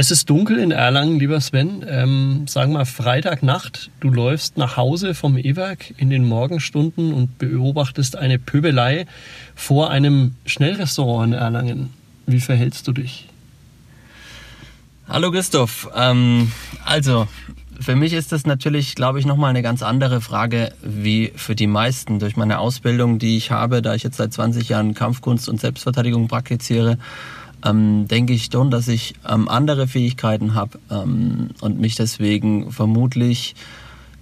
Es ist dunkel in Erlangen, lieber Sven. Ähm, sagen wir Freitagnacht. Du läufst nach Hause vom E-Werk in den Morgenstunden und beobachtest eine Pöbelei vor einem Schnellrestaurant in Erlangen. Wie verhältst du dich? Hallo Christoph. Ähm, also, für mich ist das natürlich, glaube ich, nochmal eine ganz andere Frage wie für die meisten. Durch meine Ausbildung, die ich habe, da ich jetzt seit 20 Jahren Kampfkunst und Selbstverteidigung praktiziere, ähm, denke ich schon, dass ich ähm, andere Fähigkeiten habe ähm, und mich deswegen vermutlich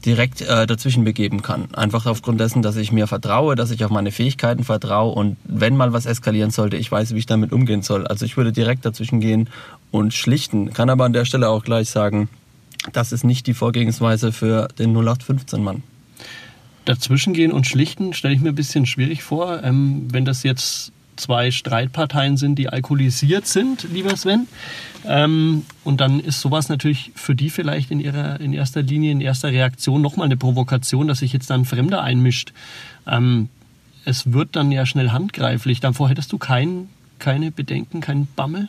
direkt äh, dazwischen begeben kann. Einfach aufgrund dessen, dass ich mir vertraue, dass ich auf meine Fähigkeiten vertraue und wenn mal was eskalieren sollte, ich weiß, wie ich damit umgehen soll. Also ich würde direkt dazwischen gehen und schlichten. Kann aber an der Stelle auch gleich sagen, das ist nicht die Vorgehensweise für den 0815-Mann. Dazwischengehen und schlichten stelle ich mir ein bisschen schwierig vor. Ähm, wenn das jetzt zwei Streitparteien sind, die alkoholisiert sind, lieber Sven. Ähm, und dann ist sowas natürlich für die vielleicht in ihrer in erster Linie, in erster Reaktion nochmal eine Provokation, dass sich jetzt dann ein Fremder einmischt. Ähm, es wird dann ja schnell handgreiflich. Davor hättest du kein, keine Bedenken, keinen Bammel?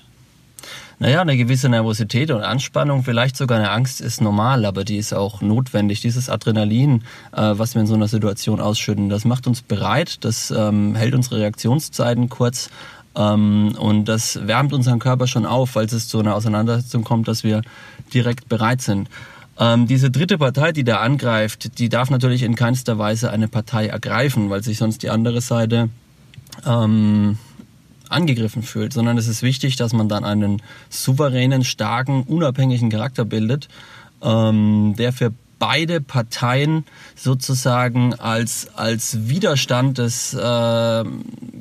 Naja, eine gewisse Nervosität und Anspannung, vielleicht sogar eine Angst ist normal, aber die ist auch notwendig. Dieses Adrenalin, äh, was wir in so einer Situation ausschütten, das macht uns bereit, das ähm, hält unsere Reaktionszeiten kurz ähm, und das wärmt unseren Körper schon auf, falls es zu einer Auseinandersetzung kommt, dass wir direkt bereit sind. Ähm, diese dritte Partei, die da angreift, die darf natürlich in keinster Weise eine Partei ergreifen, weil sich sonst die andere Seite ähm, angegriffen fühlt, sondern es ist wichtig, dass man dann einen souveränen, starken, unabhängigen Charakter bildet, ähm, der für beide Parteien sozusagen als, als Widerstand des, äh,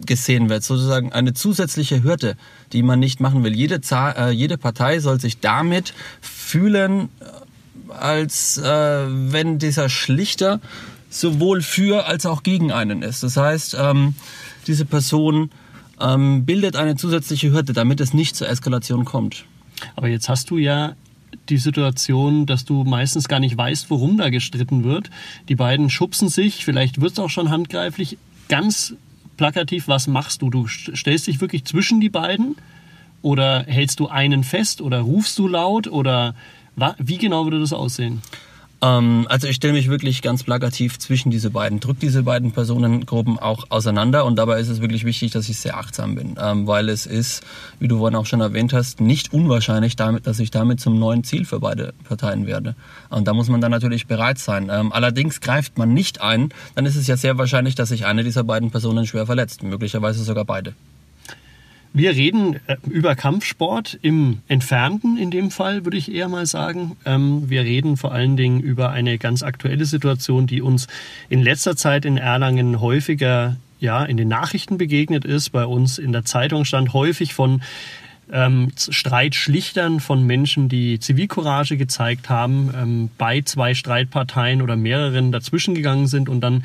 gesehen wird, sozusagen eine zusätzliche Hürde, die man nicht machen will. Jede, äh, jede Partei soll sich damit fühlen, äh, als äh, wenn dieser Schlichter sowohl für als auch gegen einen ist. Das heißt, ähm, diese Person ähm, bildet eine zusätzliche Hürde, damit es nicht zur Eskalation kommt. Aber jetzt hast du ja die Situation, dass du meistens gar nicht weißt, worum da gestritten wird. Die beiden schubsen sich, vielleicht wird es auch schon handgreiflich. Ganz plakativ, was machst du? Du stellst dich wirklich zwischen die beiden oder hältst du einen fest oder rufst du laut oder wie genau würde das aussehen? Ähm, also ich stelle mich wirklich ganz plakativ zwischen diese beiden, drücke diese beiden Personengruppen auch auseinander und dabei ist es wirklich wichtig, dass ich sehr achtsam bin, ähm, weil es ist, wie du vorhin auch schon erwähnt hast, nicht unwahrscheinlich, damit, dass ich damit zum neuen Ziel für beide Parteien werde. Und da muss man dann natürlich bereit sein. Ähm, allerdings greift man nicht ein, dann ist es ja sehr wahrscheinlich, dass sich eine dieser beiden Personen schwer verletzt, möglicherweise sogar beide. Wir reden äh, über Kampfsport im Entfernten in dem Fall, würde ich eher mal sagen. Ähm, wir reden vor allen Dingen über eine ganz aktuelle Situation, die uns in letzter Zeit in Erlangen häufiger ja, in den Nachrichten begegnet ist. Bei uns in der Zeitung stand häufig von ähm, Streitschlichtern von Menschen, die Zivilcourage gezeigt haben, ähm, bei zwei Streitparteien oder mehreren dazwischen gegangen sind und dann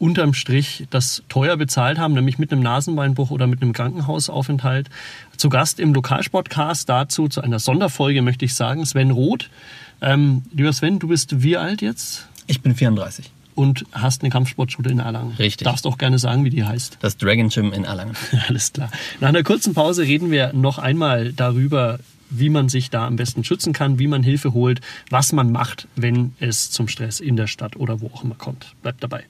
unterm Strich das teuer bezahlt haben, nämlich mit einem Nasenbeinbruch oder mit einem Krankenhausaufenthalt. Zu Gast im Lokalsportcast dazu, zu einer Sonderfolge möchte ich sagen, Sven Roth. Ähm, lieber Sven, du bist wie alt jetzt? Ich bin 34 und hast eine Kampfsportschule in Erlangen. Richtig. Darfst auch gerne sagen, wie die heißt. Das Dragon Gym in Erlangen. Alles klar. Nach einer kurzen Pause reden wir noch einmal darüber, wie man sich da am besten schützen kann, wie man Hilfe holt, was man macht, wenn es zum Stress in der Stadt oder wo auch immer kommt. Bleibt dabei.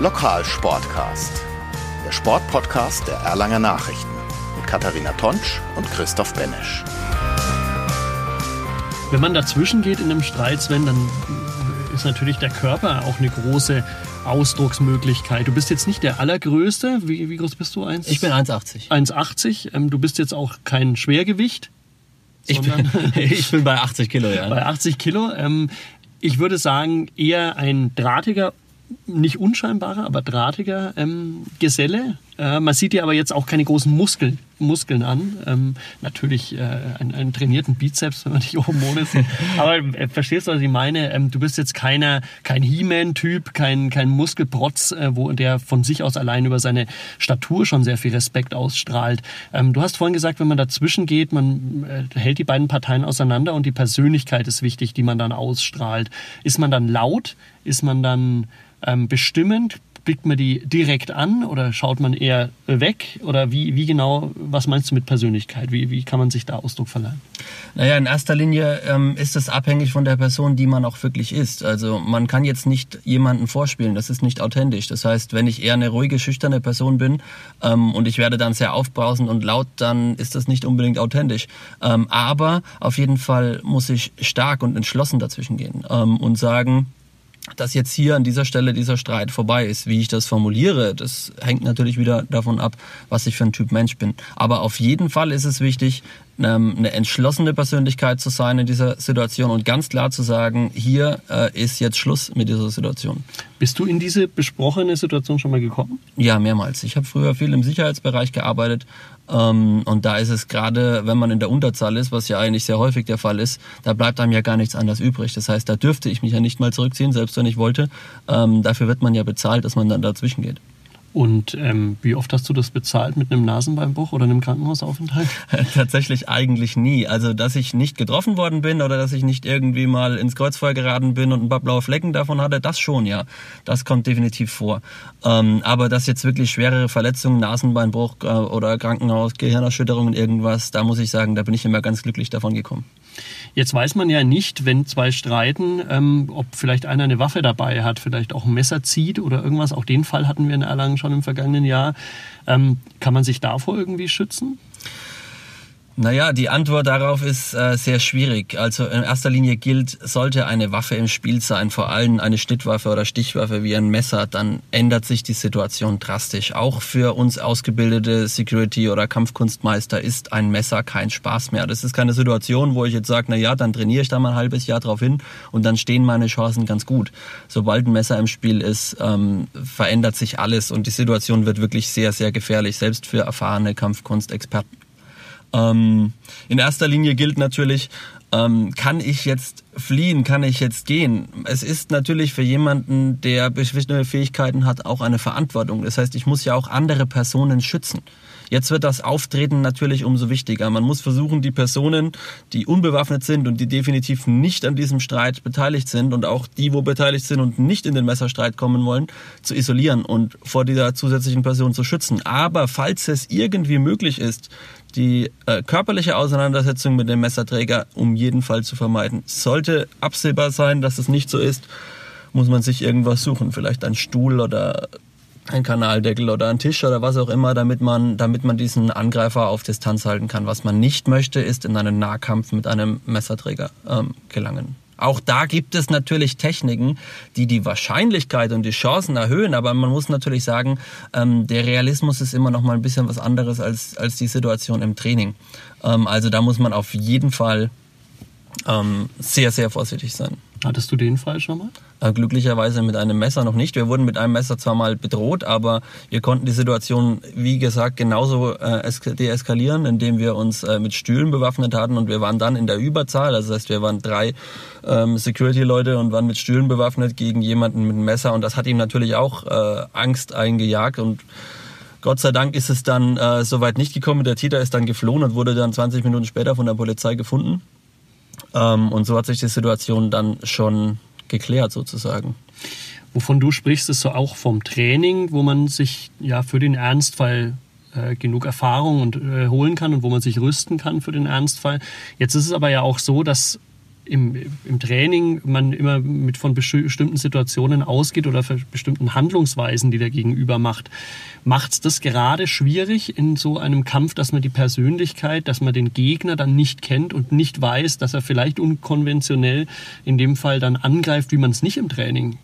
Lokalsportcast, der Sportpodcast der Erlanger Nachrichten mit Katharina Tonsch und Christoph Benesch. Wenn man dazwischen geht in einem Streit, Sven, dann ist natürlich der Körper auch eine große Ausdrucksmöglichkeit. Du bist jetzt nicht der allergrößte. Wie, wie groß bist du? 1? Ich bin 1,80. 1,80. Ähm, du bist jetzt auch kein Schwergewicht. Ich bin, ich bin bei 80 Kilo, ja. Bei 80 Kilo. Ähm, ich würde sagen, eher ein drahtiger nicht unscheinbarer, aber drahtiger ähm, Geselle. Äh, man sieht dir aber jetzt auch keine großen Muskeln, Muskeln an. Ähm, natürlich äh, einen, einen, trainierten Bizeps, wenn man dich oben ohne sieht. Aber äh, verstehst du, was ich meine? Ähm, du bist jetzt keiner, kein He-Man-Typ, kein, kein Muskelprotz, äh, wo der von sich aus allein über seine Statur schon sehr viel Respekt ausstrahlt. Ähm, du hast vorhin gesagt, wenn man dazwischen geht, man äh, hält die beiden Parteien auseinander und die Persönlichkeit ist wichtig, die man dann ausstrahlt. Ist man dann laut? Ist man dann ähm, bestimmend? Blickt man die direkt an oder schaut man eher weg? Oder wie, wie genau, was meinst du mit Persönlichkeit? Wie, wie kann man sich da Ausdruck verleihen? Naja, in erster Linie ähm, ist es abhängig von der Person, die man auch wirklich ist. Also man kann jetzt nicht jemanden vorspielen, das ist nicht authentisch. Das heißt, wenn ich eher eine ruhige, schüchterne Person bin ähm, und ich werde dann sehr aufbrausend und laut, dann ist das nicht unbedingt authentisch. Ähm, aber auf jeden Fall muss ich stark und entschlossen dazwischen gehen ähm, und sagen, dass jetzt hier an dieser Stelle dieser Streit vorbei ist. Wie ich das formuliere, das hängt natürlich wieder davon ab, was ich für ein Typ Mensch bin. Aber auf jeden Fall ist es wichtig, ähm, eine entschlossene Persönlichkeit zu sein in dieser Situation und ganz klar zu sagen, hier äh, ist jetzt Schluss mit dieser Situation. Bist du in diese besprochene Situation schon mal gekommen? Ja, mehrmals. Ich habe früher viel im Sicherheitsbereich gearbeitet und da ist es gerade, wenn man in der Unterzahl ist, was ja eigentlich sehr häufig der Fall ist, da bleibt einem ja gar nichts anderes übrig. Das heißt, da dürfte ich mich ja nicht mal zurückziehen, selbst wenn ich wollte. Ähm, dafür wird man ja bezahlt, dass man dann dazwischen geht. Und ähm, wie oft hast du das bezahlt mit einem Nasenbeinbruch oder einem Krankenhausaufenthalt? Tatsächlich eigentlich nie. Also, dass ich nicht getroffen worden bin oder dass ich nicht irgendwie mal ins Kreuzfeuer geraten bin und ein paar blaue Flecken davon hatte, das schon, ja. Das kommt definitiv vor. Ähm, aber dass jetzt wirklich schwerere Verletzungen, Nasenbeinbruch äh, oder Krankenhaus, Gehirnerschütterungen, irgendwas, da muss ich sagen, da bin ich immer ganz glücklich davon gekommen. Jetzt weiß man ja nicht, wenn zwei streiten, ähm, ob vielleicht einer eine Waffe dabei hat, vielleicht auch ein Messer zieht oder irgendwas. Auch den Fall hatten wir in Erlangen schon im vergangenen Jahr. Ähm, kann man sich davor irgendwie schützen? Naja, die Antwort darauf ist äh, sehr schwierig. Also in erster Linie gilt, sollte eine Waffe im Spiel sein, vor allem eine Schnittwaffe oder Stichwaffe wie ein Messer, dann ändert sich die Situation drastisch. Auch für uns ausgebildete Security- oder Kampfkunstmeister ist ein Messer kein Spaß mehr. Das ist keine Situation, wo ich jetzt sage, na ja, dann trainiere ich da mal ein halbes Jahr drauf hin und dann stehen meine Chancen ganz gut. Sobald ein Messer im Spiel ist, ähm, verändert sich alles und die Situation wird wirklich sehr, sehr gefährlich, selbst für erfahrene Kampfkunstexperten. Ähm, in erster Linie gilt natürlich, ähm, kann ich jetzt fliehen, kann ich jetzt gehen? Es ist natürlich für jemanden, der bestimmte Fähigkeiten hat, auch eine Verantwortung. Das heißt, ich muss ja auch andere Personen schützen. Jetzt wird das Auftreten natürlich umso wichtiger. Man muss versuchen, die Personen, die unbewaffnet sind und die definitiv nicht an diesem Streit beteiligt sind und auch die, wo beteiligt sind und nicht in den Messerstreit kommen wollen, zu isolieren und vor dieser zusätzlichen Person zu schützen. Aber falls es irgendwie möglich ist, die äh, körperliche Auseinandersetzung mit dem Messerträger um jeden Fall zu vermeiden. Sollte absehbar sein, dass es nicht so ist, muss man sich irgendwas suchen, vielleicht ein Stuhl oder ein Kanaldeckel oder ein Tisch oder was auch immer, damit man, damit man diesen Angreifer auf Distanz halten kann. Was man nicht möchte, ist in einen Nahkampf mit einem Messerträger ähm, gelangen. Auch da gibt es natürlich Techniken, die die Wahrscheinlichkeit und die Chancen erhöhen, aber man muss natürlich sagen, ähm, der Realismus ist immer noch mal ein bisschen was anderes als, als die Situation im Training. Ähm, also da muss man auf jeden Fall ähm, sehr, sehr vorsichtig sein. Hattest du den Fall schon mal? Äh, glücklicherweise mit einem Messer noch nicht. Wir wurden mit einem Messer zwar mal bedroht, aber wir konnten die Situation, wie gesagt, genauso äh, deeskalieren, indem wir uns äh, mit Stühlen bewaffnet hatten und wir waren dann in der Überzahl. Das heißt, wir waren drei ähm, Security-Leute und waren mit Stühlen bewaffnet gegen jemanden mit einem Messer und das hat ihm natürlich auch äh, Angst eingejagt und Gott sei Dank ist es dann äh, soweit nicht gekommen. Der Täter ist dann geflohen und wurde dann 20 Minuten später von der Polizei gefunden. Ähm, und so hat sich die Situation dann schon geklärt sozusagen. Wovon du sprichst, ist so auch vom Training, wo man sich ja für den Ernstfall äh, genug Erfahrung und äh, holen kann und wo man sich rüsten kann für den Ernstfall. Jetzt ist es aber ja auch so, dass im, im Training man immer mit von bestimmten Situationen ausgeht oder für bestimmten Handlungsweisen, die der Gegenüber macht. Macht es das gerade schwierig in so einem Kampf, dass man die Persönlichkeit, dass man den Gegner dann nicht kennt und nicht weiß, dass er vielleicht unkonventionell in dem Fall dann angreift, wie man es nicht im Training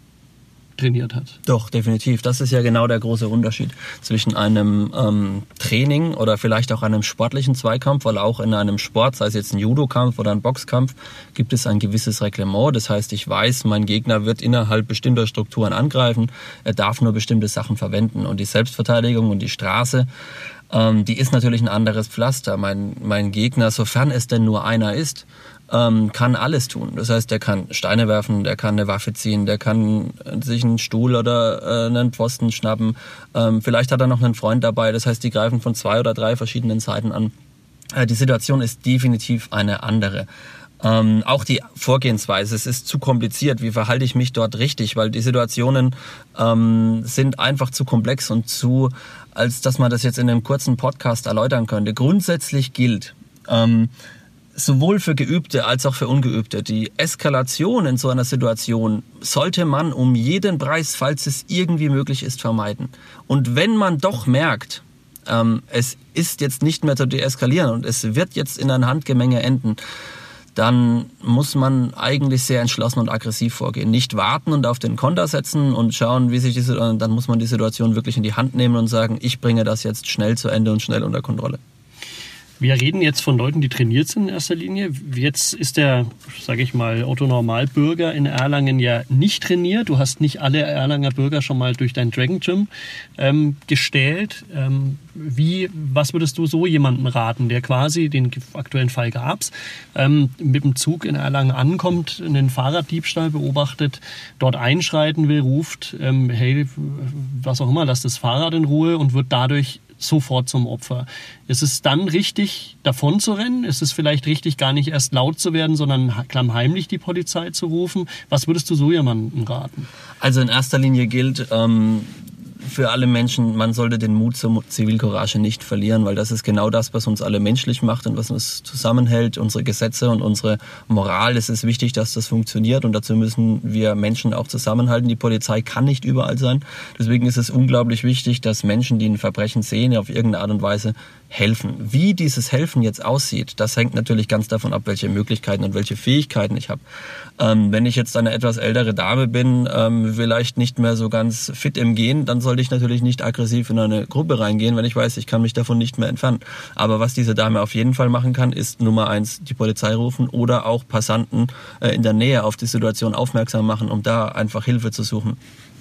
trainiert hat. Doch, definitiv. Das ist ja genau der große Unterschied zwischen einem ähm, Training oder vielleicht auch einem sportlichen Zweikampf, weil auch in einem Sport, sei es jetzt ein Judo-Kampf oder ein Boxkampf, gibt es ein gewisses Reglement. Das heißt, ich weiß, mein Gegner wird innerhalb bestimmter Strukturen angreifen, er darf nur bestimmte Sachen verwenden. Und die Selbstverteidigung und die Straße, ähm, die ist natürlich ein anderes Pflaster. Mein, mein Gegner, sofern es denn nur einer ist, ähm, kann alles tun. Das heißt, der kann Steine werfen, der kann eine Waffe ziehen, der kann sich einen Stuhl oder äh, einen Pfosten schnappen. Ähm, vielleicht hat er noch einen Freund dabei. Das heißt, die greifen von zwei oder drei verschiedenen Seiten an. Äh, die Situation ist definitiv eine andere. Ähm, auch die Vorgehensweise, es ist zu kompliziert. Wie verhalte ich mich dort richtig? Weil die Situationen ähm, sind einfach zu komplex und zu, als dass man das jetzt in einem kurzen Podcast erläutern könnte. Grundsätzlich gilt, ähm, sowohl für Geübte als auch für Ungeübte. Die Eskalation in so einer Situation sollte man um jeden Preis, falls es irgendwie möglich ist, vermeiden. Und wenn man doch merkt, ähm, es ist jetzt nicht mehr zu deeskalieren und es wird jetzt in ein Handgemenge enden, dann muss man eigentlich sehr entschlossen und aggressiv vorgehen. Nicht warten und auf den Konter setzen und schauen, wie sich diese, dann muss man die Situation wirklich in die Hand nehmen und sagen, ich bringe das jetzt schnell zu Ende und schnell unter Kontrolle. Wir reden jetzt von Leuten, die trainiert sind in erster Linie. Jetzt ist der, sage ich mal, Otto-Normalbürger in Erlangen ja nicht trainiert. Du hast nicht alle Erlanger Bürger schon mal durch dein Dragon Gym ähm, gestellt. Ähm, wie, was würdest du so jemandem raten, der quasi, den aktuellen Fall gab's, ähm, mit dem Zug in Erlangen ankommt, einen Fahrraddiebstahl beobachtet, dort einschreiten will, ruft, ähm, hey, was auch immer, lass das Fahrrad in Ruhe und wird dadurch sofort zum Opfer. Ist es dann richtig, davon zu rennen? Ist es vielleicht richtig, gar nicht erst laut zu werden, sondern klammheimlich die Polizei zu rufen? Was würdest du so jemandem raten? Also in erster Linie gilt, ähm, für alle Menschen, man sollte den Mut zur Zivilcourage nicht verlieren, weil das ist genau das, was uns alle menschlich macht und was uns zusammenhält, unsere Gesetze und unsere Moral. Es ist wichtig, dass das funktioniert und dazu müssen wir Menschen auch zusammenhalten. Die Polizei kann nicht überall sein. Deswegen ist es unglaublich wichtig, dass Menschen, die ein Verbrechen sehen, auf irgendeine Art und Weise helfen. Wie dieses Helfen jetzt aussieht, das hängt natürlich ganz davon ab, welche Möglichkeiten und welche Fähigkeiten ich habe. Ähm, wenn ich jetzt eine etwas ältere Dame bin, ähm, vielleicht nicht mehr so ganz fit im Gehen, dann sollte ich natürlich nicht aggressiv in eine Gruppe reingehen, wenn ich weiß, ich kann mich davon nicht mehr entfernen. Aber was diese Dame auf jeden Fall machen kann, ist Nummer eins die Polizei rufen oder auch Passanten äh, in der Nähe auf die Situation aufmerksam machen, um da einfach Hilfe zu suchen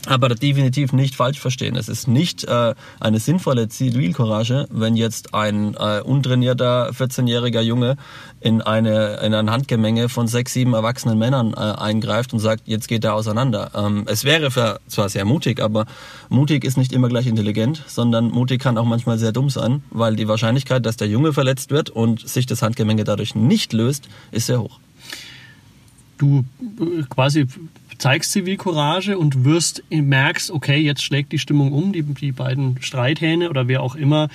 aber definitiv nicht falsch verstehen. Es ist nicht äh, eine sinnvolle Zivilcourage, wenn jetzt ein äh, untrainierter 14-jähriger Junge in eine in ein Handgemenge von sechs, sieben erwachsenen Männern äh, eingreift und sagt, jetzt geht er auseinander. Ähm, es wäre für, zwar sehr mutig, aber mutig ist nicht immer gleich intelligent, sondern mutig kann auch manchmal sehr dumm sein, weil die Wahrscheinlichkeit, dass der Junge verletzt wird und sich das Handgemenge dadurch nicht löst, ist sehr hoch. Du äh, quasi zeigst Zivilcourage und wirst, merkst, okay, jetzt schlägt die Stimmung um, die, die beiden Streithähne oder wer auch immer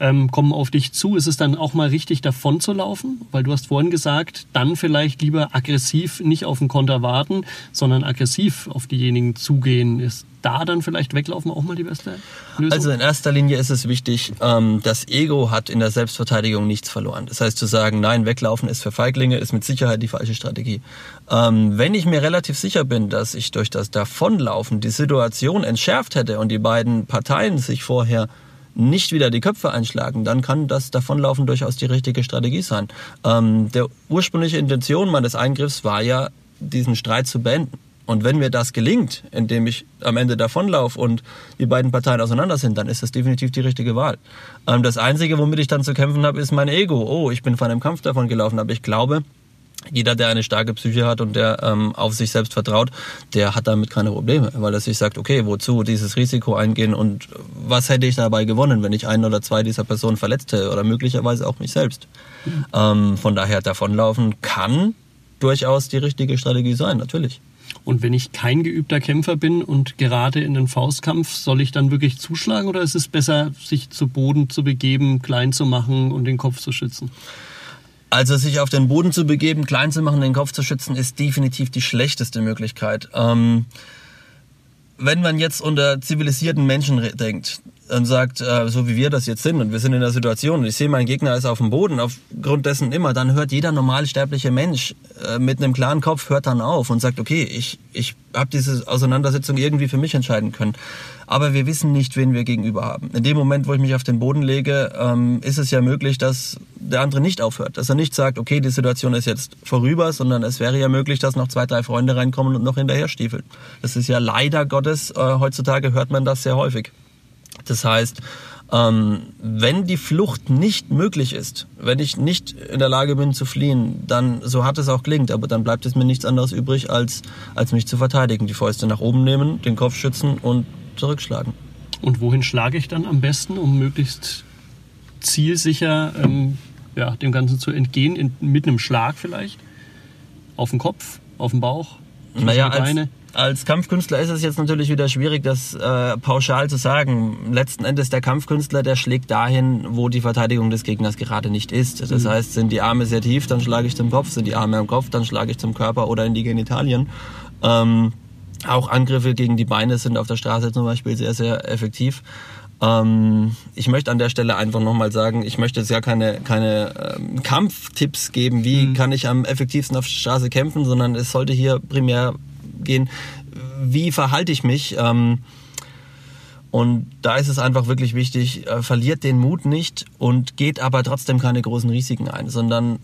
ähm, kommen auf dich zu. Ist es dann auch mal richtig davon zu laufen? Weil du hast vorhin gesagt, dann vielleicht lieber aggressiv nicht auf den Konter warten, sondern aggressiv auf diejenigen zugehen. Ist da dann vielleicht weglaufen auch mal die beste Lösung? Also in erster Linie ist es wichtig, ähm, das Ego hat in der Selbstverteidigung nichts verloren. Das heißt zu sagen, nein, weglaufen ist für Feiglinge, ist mit Sicherheit die falsche Strategie. Ähm, wenn ich mir relativ sicher bin, dass ich durch das Davonlaufen die Situation entschärft hätte und die beiden Parteien sich vorher nicht wieder die Köpfe einschlagen, dann kann das Davonlaufen durchaus die richtige Strategie sein. Ähm, der ursprüngliche Intention meines Eingriffs war ja, diesen Streit zu beenden. Und wenn mir das gelingt, indem ich am Ende davonlaufe und die beiden Parteien auseinander sind, dann ist das definitiv die richtige Wahl. Ähm, das Einzige, womit ich dann zu kämpfen habe, ist mein Ego. Oh, ich bin von einem Kampf davon gelaufen, aber ich glaube, jeder, der eine starke Psyche hat und der ähm, auf sich selbst vertraut, der hat damit keine Probleme, weil er sich sagt, okay, wozu dieses Risiko eingehen und was hätte ich dabei gewonnen, wenn ich einen oder zwei dieser Personen verletzt hätte oder möglicherweise auch mich selbst. Mhm. Ähm, von daher davonlaufen kann durchaus die richtige Strategie sein, natürlich. Und wenn ich kein geübter Kämpfer bin und gerade in den Faustkampf, soll ich dann wirklich zuschlagen oder ist es besser, sich zu Boden zu begeben, klein zu machen und den Kopf zu schützen? Also sich auf den Boden zu begeben, klein zu machen, den Kopf zu schützen, ist definitiv die schlechteste Möglichkeit. Ähm, wenn man jetzt unter zivilisierten Menschen denkt und sagt, äh, so wie wir das jetzt sind und wir sind in der Situation und ich sehe, mein Gegner ist auf dem Boden, aufgrund dessen immer, dann hört jeder normalsterbliche Mensch äh, mit einem klaren Kopf, hört dann auf und sagt, okay, ich, ich habe diese Auseinandersetzung irgendwie für mich entscheiden können aber wir wissen nicht, wen wir gegenüber haben. In dem Moment, wo ich mich auf den Boden lege, ähm, ist es ja möglich, dass der andere nicht aufhört, dass er nicht sagt, okay, die Situation ist jetzt vorüber, sondern es wäre ja möglich, dass noch zwei, drei Freunde reinkommen und noch hinterher stiefeln. Das ist ja leider Gottes, äh, heutzutage hört man das sehr häufig. Das heißt, ähm, wenn die Flucht nicht möglich ist, wenn ich nicht in der Lage bin zu fliehen, dann, so hart es auch klingt, aber dann bleibt es mir nichts anderes übrig, als, als mich zu verteidigen. Die Fäuste nach oben nehmen, den Kopf schützen und zurückschlagen. Und wohin schlage ich dann am besten, um möglichst zielsicher ähm, ja, dem Ganzen zu entgehen, in, mit einem Schlag vielleicht? auf den Kopf, auf den Bauch? Naja, als, als Kampfkünstler ist es jetzt natürlich wieder schwierig, das äh, pauschal zu sagen. Letzten Endes der Kampfkünstler, der schlägt dahin, wo die Verteidigung des Gegners gerade nicht ist. Das mhm. heißt, sind die Arme sehr tief, dann schlage ich zum Kopf, sind die Arme am Kopf, dann schlage ich zum Körper oder in die Genitalien. Ähm, auch Angriffe gegen die Beine sind auf der Straße zum Beispiel sehr, sehr effektiv. Ähm, ich möchte an der Stelle einfach nochmal sagen, ich möchte jetzt ja keine, keine ähm, Kampftipps geben, wie mhm. kann ich am effektivsten auf der Straße kämpfen, sondern es sollte hier primär gehen, wie verhalte ich mich. Ähm, und da ist es einfach wirklich wichtig, äh, verliert den Mut nicht und geht aber trotzdem keine großen Risiken ein, sondern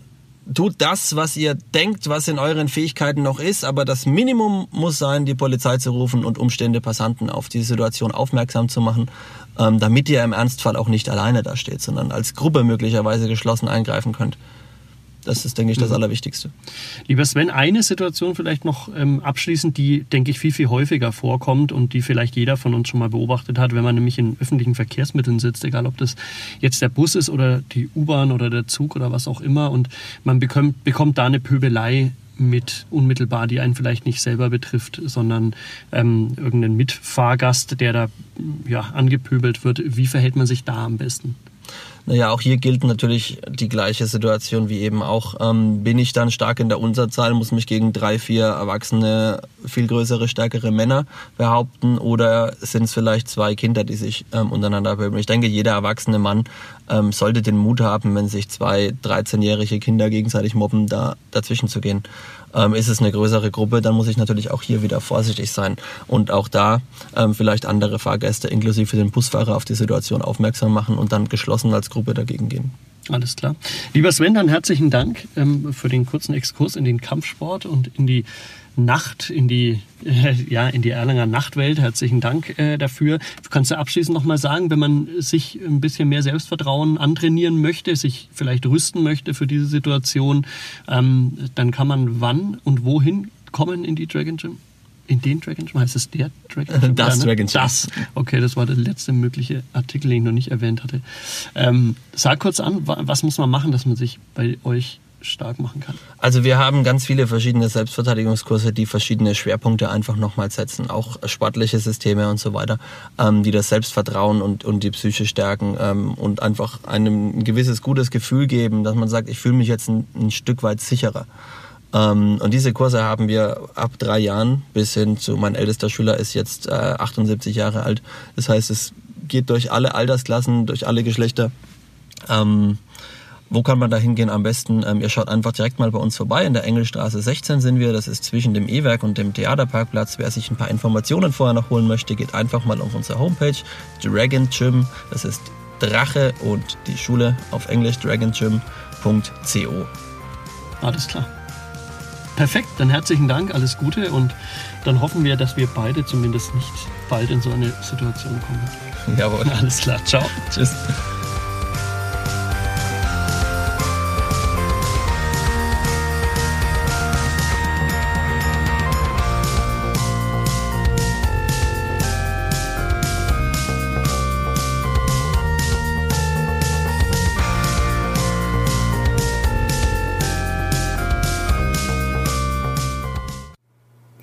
tut das, was ihr denkt, was in euren Fähigkeiten noch ist, aber das Minimum muss sein, die Polizei zu rufen und umstehende Passanten auf die Situation aufmerksam zu machen, ähm, damit ihr im Ernstfall auch nicht alleine da steht, sondern als Gruppe möglicherweise geschlossen eingreifen könnt. Das ist, denke ich, das mhm. Allerwichtigste. Lieber Sven, eine Situation vielleicht noch ähm, abschließend, die, denke ich, viel, viel häufiger vorkommt und die vielleicht jeder von uns schon mal beobachtet hat, wenn man nämlich in öffentlichen Verkehrsmitteln sitzt, egal ob das jetzt der Bus ist oder die U-Bahn oder der Zug oder was auch immer und man bekommt, bekommt da eine Pöbelei mit unmittelbar, die einen vielleicht nicht selber betrifft, sondern ähm, irgendeinen Mitfahrgast, der da ja, angepöbelt wird. Wie verhält man sich da am besten? Naja, auch hier gilt natürlich die gleiche Situation wie eben auch. Ähm, bin ich dann stark in der Unterzahl, muss mich gegen drei, vier erwachsene, viel größere, stärkere Männer behaupten oder sind es vielleicht zwei Kinder, die sich ähm, untereinander pöbeln? Ich denke, jeder erwachsene Mann ähm, sollte den Mut haben, wenn sich zwei 13-jährige Kinder gegenseitig mobben, da dazwischen zu gehen. Ähm, ist es eine größere Gruppe, dann muss ich natürlich auch hier wieder vorsichtig sein und auch da ähm, vielleicht andere Fahrgäste inklusive den Busfahrer auf die Situation aufmerksam machen und dann geschlossen als Gruppe dagegen gehen. Alles klar. Lieber Sven, dann herzlichen Dank ähm, für den kurzen Exkurs in den Kampfsport und in die Nacht, in die, äh, ja, in die Erlanger Nachtwelt. Herzlichen Dank äh, dafür. Kannst du abschließend nochmal sagen, wenn man sich ein bisschen mehr Selbstvertrauen antrainieren möchte, sich vielleicht rüsten möchte für diese Situation, ähm, dann kann man wann und wohin kommen in die Dragon Gym? In den Dragon Gym? Heißt es der Dragon Gym? Das Dragon Gym. Das. Okay, das war der letzte mögliche Artikel, den ich noch nicht erwähnt hatte. Ähm, sag kurz an, was muss man machen, dass man sich bei euch stark machen kann? Also wir haben ganz viele verschiedene Selbstverteidigungskurse, die verschiedene Schwerpunkte einfach nochmal setzen, auch sportliche Systeme und so weiter, ähm, die das Selbstvertrauen und, und die Psyche stärken ähm, und einfach einem ein gewisses gutes Gefühl geben, dass man sagt, ich fühle mich jetzt ein, ein Stück weit sicherer. Ähm, und diese Kurse haben wir ab drei Jahren bis hin zu, mein ältester Schüler ist jetzt äh, 78 Jahre alt. Das heißt, es geht durch alle Altersklassen, durch alle Geschlechter. Ähm, wo kann man da hingehen am besten? Ähm, ihr schaut einfach direkt mal bei uns vorbei. In der Engelstraße 16 sind wir. Das ist zwischen dem E-Werk und dem Theaterparkplatz. Wer sich ein paar Informationen vorher noch holen möchte, geht einfach mal auf unsere Homepage Dragon Gym. Das ist Drache und die Schule auf Englisch dragongym.co. Alles klar. Perfekt, dann herzlichen Dank, alles Gute und dann hoffen wir, dass wir beide zumindest nicht bald in so eine Situation kommen. Jawohl. Alles klar, ciao. Tschüss.